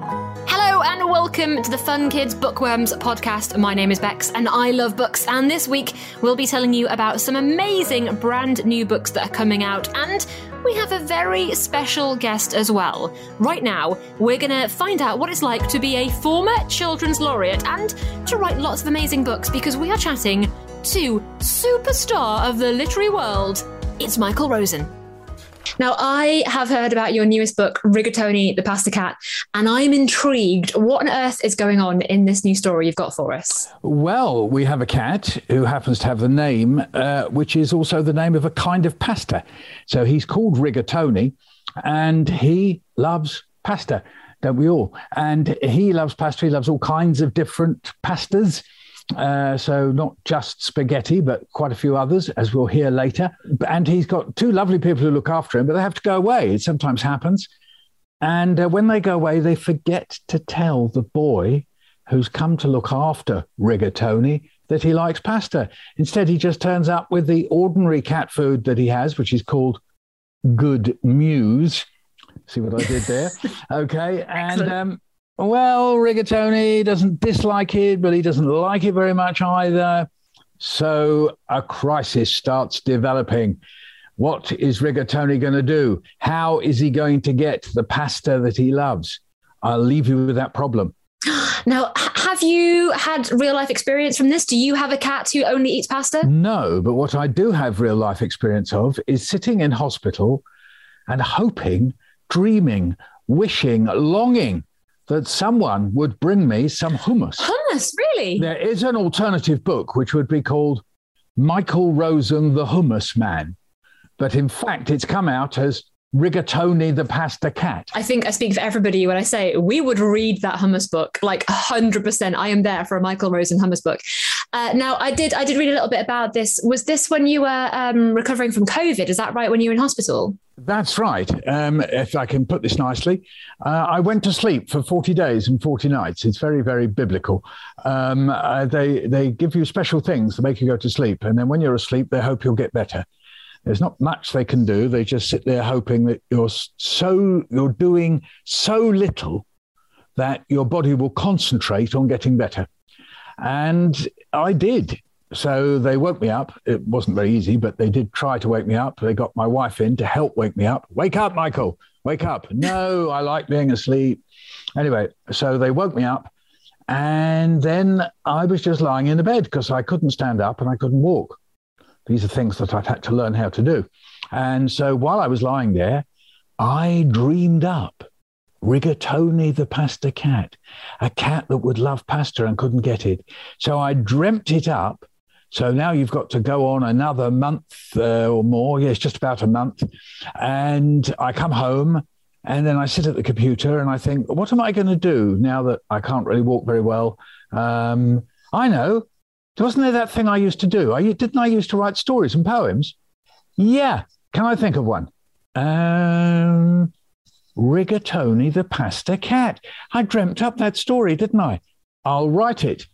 Hello and welcome to the Fun Kids Bookworms podcast. My name is Bex and I love books. And this week we'll be telling you about some amazing brand new books that are coming out. And we have a very special guest as well. Right now, we're going to find out what it's like to be a former children's laureate and to write lots of amazing books because we are chatting to superstar of the literary world. It's Michael Rosen. Now, I have heard about your newest book, Rigatoni, the Pasta Cat, and I'm intrigued. What on earth is going on in this new story you've got for us? Well, we have a cat who happens to have the name, uh, which is also the name of a kind of pasta. So he's called Rigatoni, and he loves pasta, don't we all? And he loves pasta. He loves all kinds of different pastas. Uh, so not just spaghetti, but quite a few others, as we'll hear later. And he's got two lovely people who look after him, but they have to go away. It sometimes happens. And uh, when they go away, they forget to tell the boy who's come to look after Rigatoni that he likes pasta. Instead, he just turns up with the ordinary cat food that he has, which is called Good Mews. See what I did there? okay. And um, well, Rigatoni doesn't dislike it, but he doesn't like it very much either. So a crisis starts developing. What is Rigatoni going to do? How is he going to get the pasta that he loves? I'll leave you with that problem. Now, have you had real life experience from this? Do you have a cat who only eats pasta? No, but what I do have real life experience of is sitting in hospital and hoping, dreaming, wishing, longing that someone would bring me some hummus. Hummus, really? There is an alternative book which would be called Michael Rosen, the Hummus Man. But in fact, it's come out as Rigatoni the Pasta Cat. I think I speak for everybody when I say we would read that hummus book like 100%. I am there for a Michael Rosen hummus book. Uh, now, I did I did read a little bit about this. Was this when you were um, recovering from COVID? Is that right? When you were in hospital? That's right. Um, if I can put this nicely, uh, I went to sleep for 40 days and 40 nights. It's very, very biblical. Um, uh, they, they give you special things to make you go to sleep. And then when you're asleep, they hope you'll get better. There's not much they can do. They just sit there hoping that you're so you're doing so little that your body will concentrate on getting better. And I did. So they woke me up. It wasn't very easy, but they did try to wake me up. They got my wife in to help wake me up. Wake up, Michael. Wake up. No, I like being asleep. Anyway, so they woke me up. And then I was just lying in the bed because I couldn't stand up and I couldn't walk. These are things that I've had to learn how to do. And so while I was lying there, I dreamed up Rigatoni the pasta cat, a cat that would love pasta and couldn't get it. So I dreamt it up. So now you've got to go on another month uh, or more. Yes, just about a month. And I come home and then I sit at the computer and I think, what am I going to do now that I can't really walk very well? Um, I know. Wasn't there that thing I used to do? I, didn't I used to write stories and poems? Yeah. Can I think of one? Um, Rigatoni the Pasta Cat. I dreamt up that story, didn't I? I'll write it.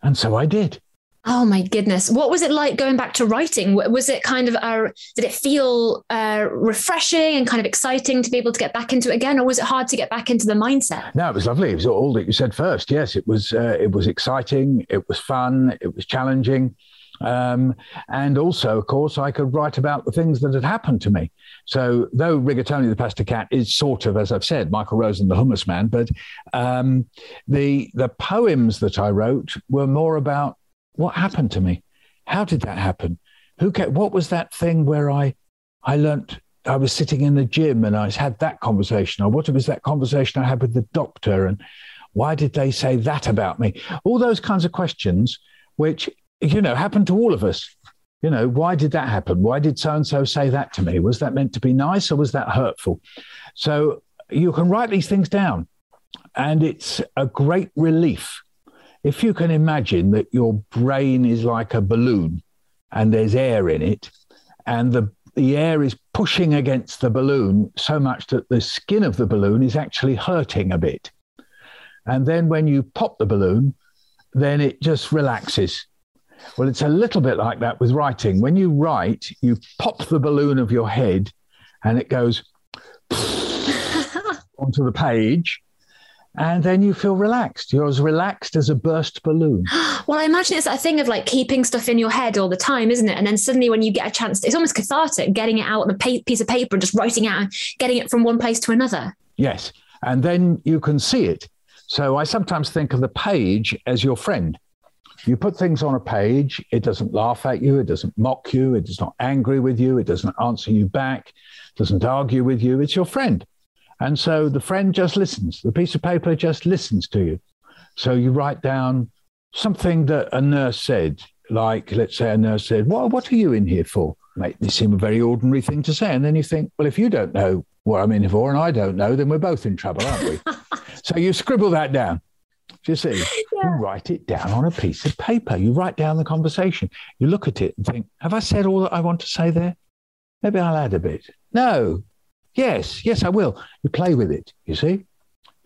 And so I did. Oh my goodness. What was it like going back to writing? Was it kind of, uh, did it feel uh, refreshing and kind of exciting to be able to get back into it again? Or was it hard to get back into the mindset? No, it was lovely. It was all that you said first. Yes, it was, uh, it was exciting. It was fun. It was challenging. Um, and also, of course, I could write about the things that had happened to me. So, though Rigatoni the Pasta Cat is sort of, as I've said, Michael Rosen the Hummus Man, but um, the the poems that I wrote were more about what happened to me. How did that happen? Who? Kept, what was that thing where I I learnt I was sitting in the gym and I had that conversation, or what was that conversation I had with the doctor, and why did they say that about me? All those kinds of questions, which you know, happened to all of us. You know, why did that happen? Why did so and so say that to me? Was that meant to be nice or was that hurtful? So you can write these things down, and it's a great relief. If you can imagine that your brain is like a balloon and there's air in it, and the, the air is pushing against the balloon so much that the skin of the balloon is actually hurting a bit. And then when you pop the balloon, then it just relaxes well, it's a little bit like that with writing. When you write, you pop the balloon of your head and it goes onto the page. And then you feel relaxed. You're as relaxed as a burst balloon. well, I imagine it's that thing of like keeping stuff in your head all the time, isn't it? And then suddenly, when you get a chance, it's almost cathartic getting it out on a pa- piece of paper and just writing out, getting it from one place to another. Yes. And then you can see it. So I sometimes think of the page as your friend. You put things on a page, it doesn't laugh at you, it doesn't mock you, it is not angry with you, it doesn't answer you back, doesn't argue with you. It's your friend. And so the friend just listens. The piece of paper just listens to you. So you write down something that a nurse said, like, let's say a nurse said, well, What are you in here for? Make this seem a very ordinary thing to say. And then you think, Well, if you don't know what I'm in here for and I don't know, then we're both in trouble, aren't we? so you scribble that down. Do you see? Yeah. You write it down on a piece of paper. You write down the conversation. You look at it and think, Have I said all that I want to say there? Maybe I'll add a bit. No, Yes, yes, I will. You play with it, you see?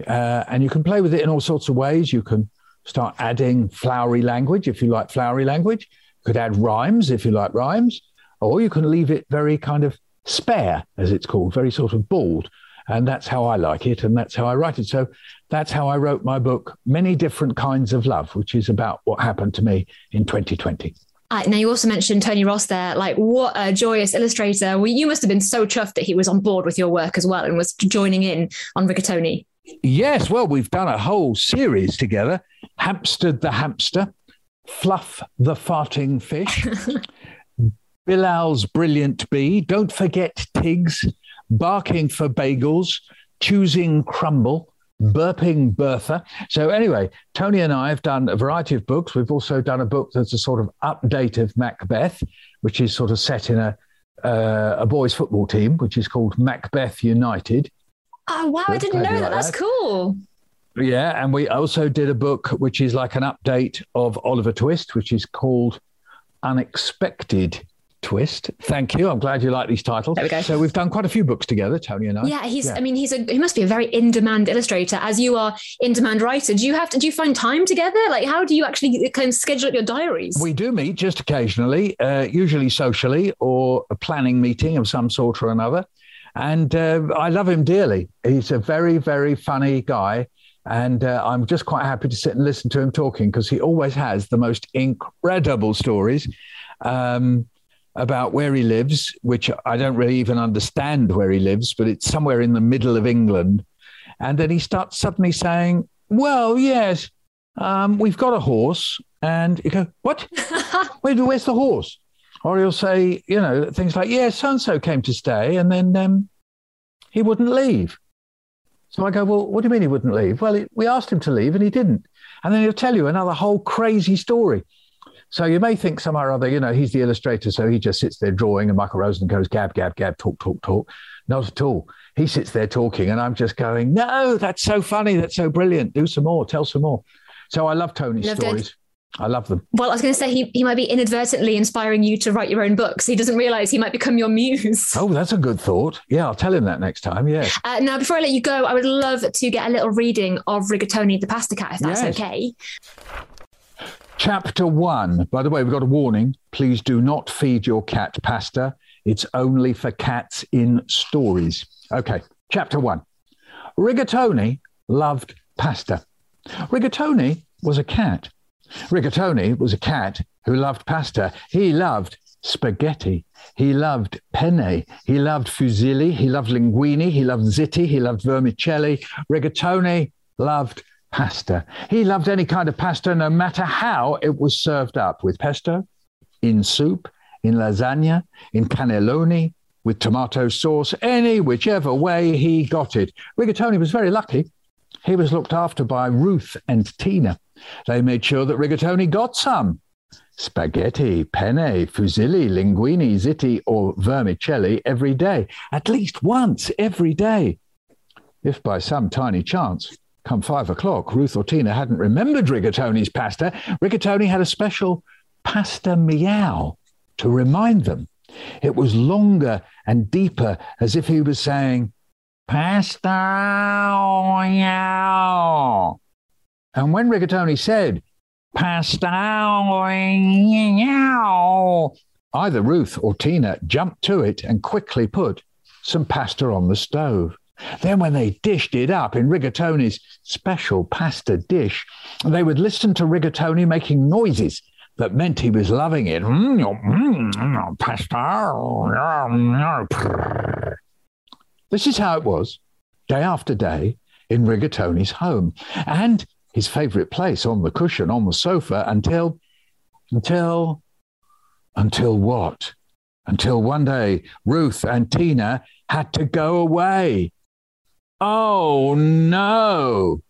Uh, and you can play with it in all sorts of ways. You can start adding flowery language if you like flowery language. You could add rhymes if you like rhymes, or you can leave it very kind of spare, as it's called, very sort of bald. And that's how I like it, and that's how I write it. So that's how I wrote my book, Many Different Kinds of Love, which is about what happened to me in 2020. Uh, now you also mentioned Tony Ross there. Like, what a joyous illustrator! Well, you must have been so chuffed that he was on board with your work as well and was joining in on Rigatoni. Yes, well, we've done a whole series together: Hampstead the hamster, Fluff the farting fish, Bilal's brilliant bee. Don't forget Tiggs, barking for bagels, choosing crumble, Burping Bertha. So, anyway, Tony and I have done a variety of books. We've also done a book that's a sort of update of Macbeth, which is sort of set in a, uh, a boys' football team, which is called Macbeth United. Oh, wow. So I didn't know that. Like That's that. cool. Yeah. And we also did a book which is like an update of Oliver Twist, which is called Unexpected twist. Thank you. I'm glad you like these titles. There we go. So we've done quite a few books together, Tony and I. Yeah, he's. Yeah. I mean, he's a. He must be a very in-demand illustrator, as you are in-demand writer. Do you have to? Do you find time together? Like, how do you actually kind of schedule up your diaries? We do meet just occasionally, uh, usually socially or a planning meeting of some sort or another. And uh, I love him dearly. He's a very, very funny guy. And uh, I'm just quite happy to sit and listen to him talking because he always has the most incredible stories. Um, about where he lives, which I don't really even understand where he lives, but it's somewhere in the middle of England. And then he starts suddenly saying, Well, yes, um, we've got a horse. And you go, What? Where, where's the horse? Or he'll say, you know, things like, Yeah, so and so came to stay. And then um, he wouldn't leave. So I go, Well, what do you mean he wouldn't leave? Well, we asked him to leave and he didn't. And then he'll tell you another whole crazy story. So you may think somehow or other, you know, he's the illustrator, so he just sits there drawing, and Michael Rosen goes gab, gab, gab, talk, talk, talk. Not at all. He sits there talking, and I'm just going, no, that's so funny, that's so brilliant. Do some more, tell some more. So I love Tony's Loved stories. It. I love them. Well, I was going to say he, he might be inadvertently inspiring you to write your own books. He doesn't realize he might become your muse. Oh, that's a good thought. Yeah, I'll tell him that next time. Yeah. Uh, now, before I let you go, I would love to get a little reading of Rigatoni the Pasta Cat, if that's yes. okay. Chapter one. By the way, we've got a warning. Please do not feed your cat pasta. It's only for cats in stories. Okay. Chapter one. Rigatoni loved pasta. Rigatoni was a cat. Rigatoni was a cat who loved pasta. He loved spaghetti. He loved penne. He loved fusilli. He loved linguine. He loved ziti. He loved vermicelli. Rigatoni loved pasta. He loved any kind of pasta, no matter how it was served up with pesto, in soup, in lasagna, in cannelloni, with tomato sauce, any whichever way he got it. Rigatoni was very lucky. He was looked after by Ruth and Tina. They made sure that Rigatoni got some. Spaghetti, penne, fusilli, linguini, ziti, or vermicelli every day, at least once every day. If by some tiny chance Come five o'clock, Ruth or Tina hadn't remembered Rigatoni's pasta. Rigatoni had a special pasta meow to remind them. It was longer and deeper, as if he was saying, Pasta meow. And when Rigatoni said, Pasta meow, either Ruth or Tina jumped to it and quickly put some pasta on the stove. Then, when they dished it up in Rigatoni's special pasta dish, they would listen to Rigatoni making noises that meant he was loving it. Mm, mm, pasta. This is how it was, day after day, in Rigatoni's home, and his favourite place on the cushion on the sofa until, until, until what? Until one day Ruth and Tina had to go away. Oh no!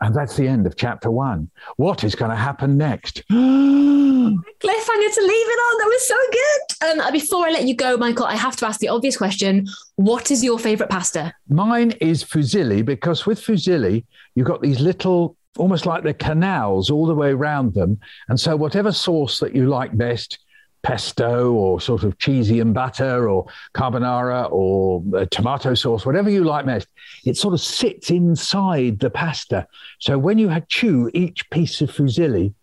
And that's the end of chapter one. What is going to happen next? Cliffhanger to leave it on. That was so good. Um, before I let you go, Michael, I have to ask the obvious question What is your favorite pasta? Mine is fusilli because with fusilli, you've got these little, almost like the canals all the way around them. And so, whatever sauce that you like best, pesto or sort of cheesy and butter or carbonara or tomato sauce, whatever you like best, it sort of sits inside the pasta. So when you chew each piece of fusilli,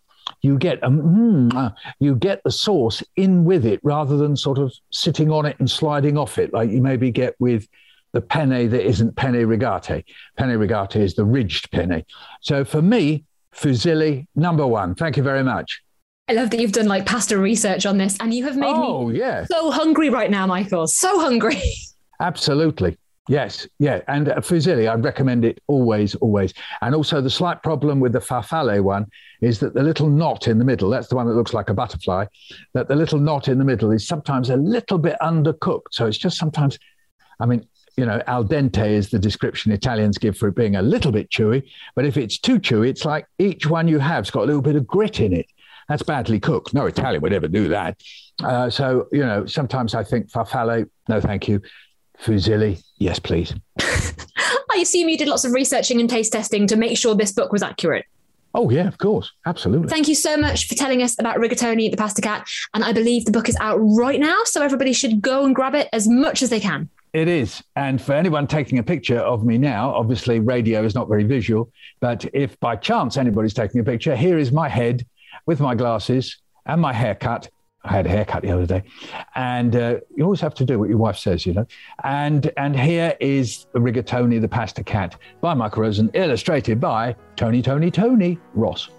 you get a, mm, uh, you get the sauce in with it rather than sort of sitting on it and sliding off it like you maybe get with the penne that isn't penne rigate. Penne rigate is the ridged penne. So for me, fusilli number one. Thank you very much. I love that you've done like pasta research on this and you have made oh, me yeah. so hungry right now, Michael. So hungry. Absolutely. Yes, yeah. And uh, fusilli, I recommend it always, always. And also, the slight problem with the farfalle one is that the little knot in the middle, that's the one that looks like a butterfly, that the little knot in the middle is sometimes a little bit undercooked. So it's just sometimes, I mean, you know, al dente is the description Italians give for it being a little bit chewy. But if it's too chewy, it's like each one you have's got a little bit of grit in it. That's badly cooked. No Italian would ever do that. Uh, so, you know, sometimes I think farfalle, no, thank you. Fusilli, yes, please. I assume you did lots of researching and taste testing to make sure this book was accurate. Oh, yeah, of course. Absolutely. Thank you so much for telling us about Rigatoni, the Pasta Cat. And I believe the book is out right now. So everybody should go and grab it as much as they can. It is. And for anyone taking a picture of me now, obviously radio is not very visual, but if by chance anybody's taking a picture, here is my head with my glasses and my haircut. I had a haircut the other day, and uh, you always have to do what your wife says, you know. And and here is Rigatoni, the Pasta Cat by Michael Rosen, illustrated by Tony Tony Tony Ross.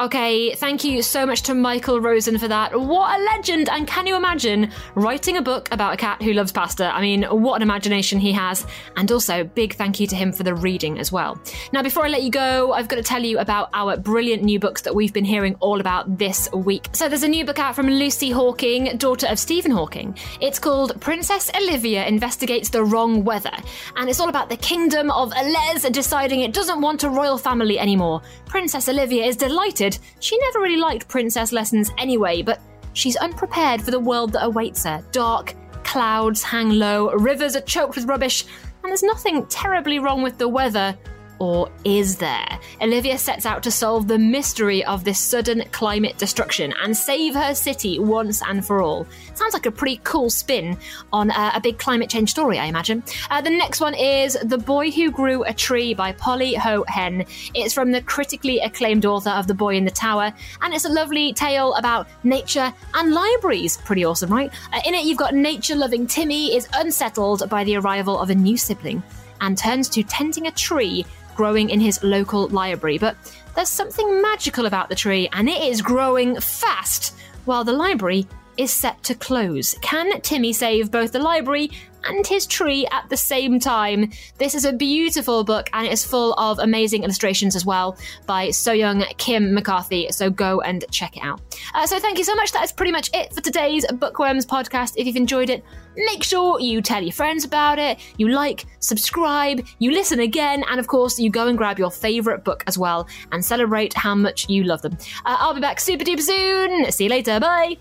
Okay, thank you so much to Michael Rosen for that. What a legend! And can you imagine writing a book about a cat who loves pasta? I mean, what an imagination he has. And also, big thank you to him for the reading as well. Now, before I let you go, I've got to tell you about our brilliant new books that we've been hearing all about this week. So, there's a new book out from Lucy Hawking, daughter of Stephen Hawking. It's called Princess Olivia Investigates the Wrong Weather. And it's all about the kingdom of Les deciding it doesn't want a royal family anymore. Princess Olivia is delighted she never really liked princess lessons anyway, but she's unprepared for the world that awaits her. Dark, clouds hang low, rivers are choked with rubbish, and there's nothing terribly wrong with the weather or is there? Olivia sets out to solve the mystery of this sudden climate destruction and save her city once and for all. Sounds like a pretty cool spin on uh, a big climate change story, I imagine. Uh, the next one is The Boy Who Grew a Tree by Polly Ho-Yen. It's from the critically acclaimed author of The Boy in the Tower, and it's a lovely tale about nature and libraries. Pretty awesome, right? Uh, in it, you've got nature loving Timmy is unsettled by the arrival of a new sibling and turns to tending a tree growing in his local library. But there's something magical about the tree, and it is growing fast, while the library is set to close. Can Timmy save both the library and his tree at the same time? This is a beautiful book and it is full of amazing illustrations as well by So Young Kim McCarthy. So go and check it out. Uh, so thank you so much. That is pretty much it for today's Bookworms podcast. If you've enjoyed it, make sure you tell your friends about it, you like, subscribe, you listen again, and of course, you go and grab your favourite book as well and celebrate how much you love them. Uh, I'll be back super duper soon. See you later. Bye.